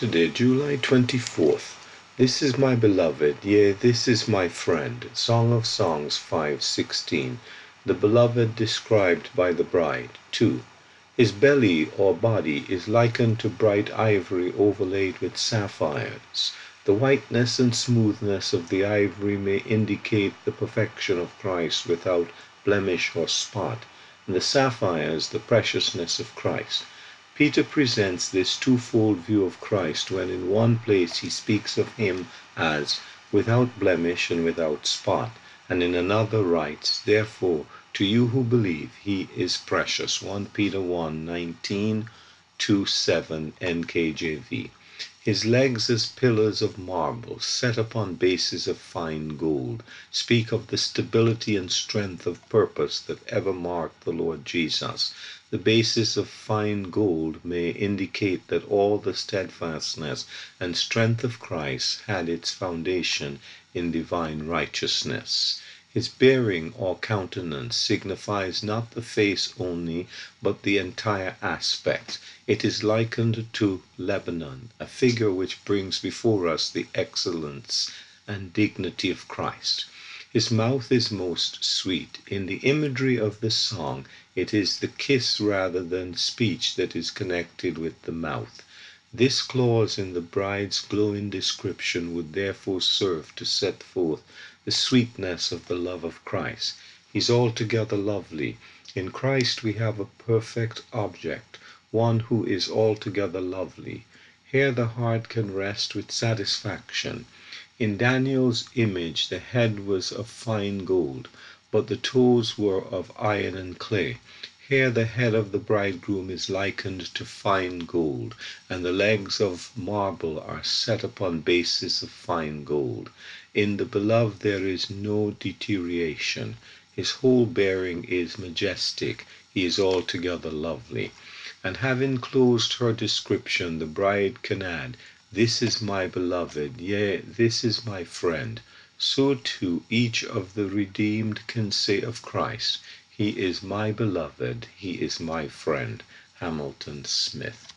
Saturday, July 24th. This is my beloved, yea, this is my friend. Song of Songs 5:16. The beloved described by the bride. 2. His belly or body is likened to bright ivory overlaid with sapphires. The whiteness and smoothness of the ivory may indicate the perfection of Christ without blemish or spot, and the sapphires the preciousness of Christ. Peter presents this twofold view of Christ when in one place he speaks of him as without blemish and without spot, and in another writes, Therefore, to you who believe, he is precious. 1 Peter 1 19 2 7 NKJV. His legs as pillars of marble, set upon bases of fine gold, speak of the stability and strength of purpose that ever marked the Lord Jesus. The basis of fine gold may indicate that all the steadfastness and strength of Christ had its foundation in divine righteousness. His bearing or countenance signifies not the face only, but the entire aspect. It is likened to Lebanon, a figure which brings before us the excellence and dignity of Christ. His mouth is most sweet. In the imagery of the song, it is the kiss rather than speech that is connected with the mouth. This clause in the bride's glowing description would therefore serve to set forth the sweetness of the love of Christ. He's altogether lovely. In Christ we have a perfect object, one who is altogether lovely. Here the heart can rest with satisfaction. In Daniel's image the head was of fine gold, but the toes were of iron and clay. Here the head of the bridegroom is likened to fine gold, and the legs of marble are set upon bases of fine gold. In the beloved there is no deterioration. His whole bearing is majestic. He is altogether lovely. And having closed her description, the bride can add, This is my beloved, yea, this is my friend. So too each of the redeemed can say of Christ, He is my beloved, He is my friend. Hamilton Smith.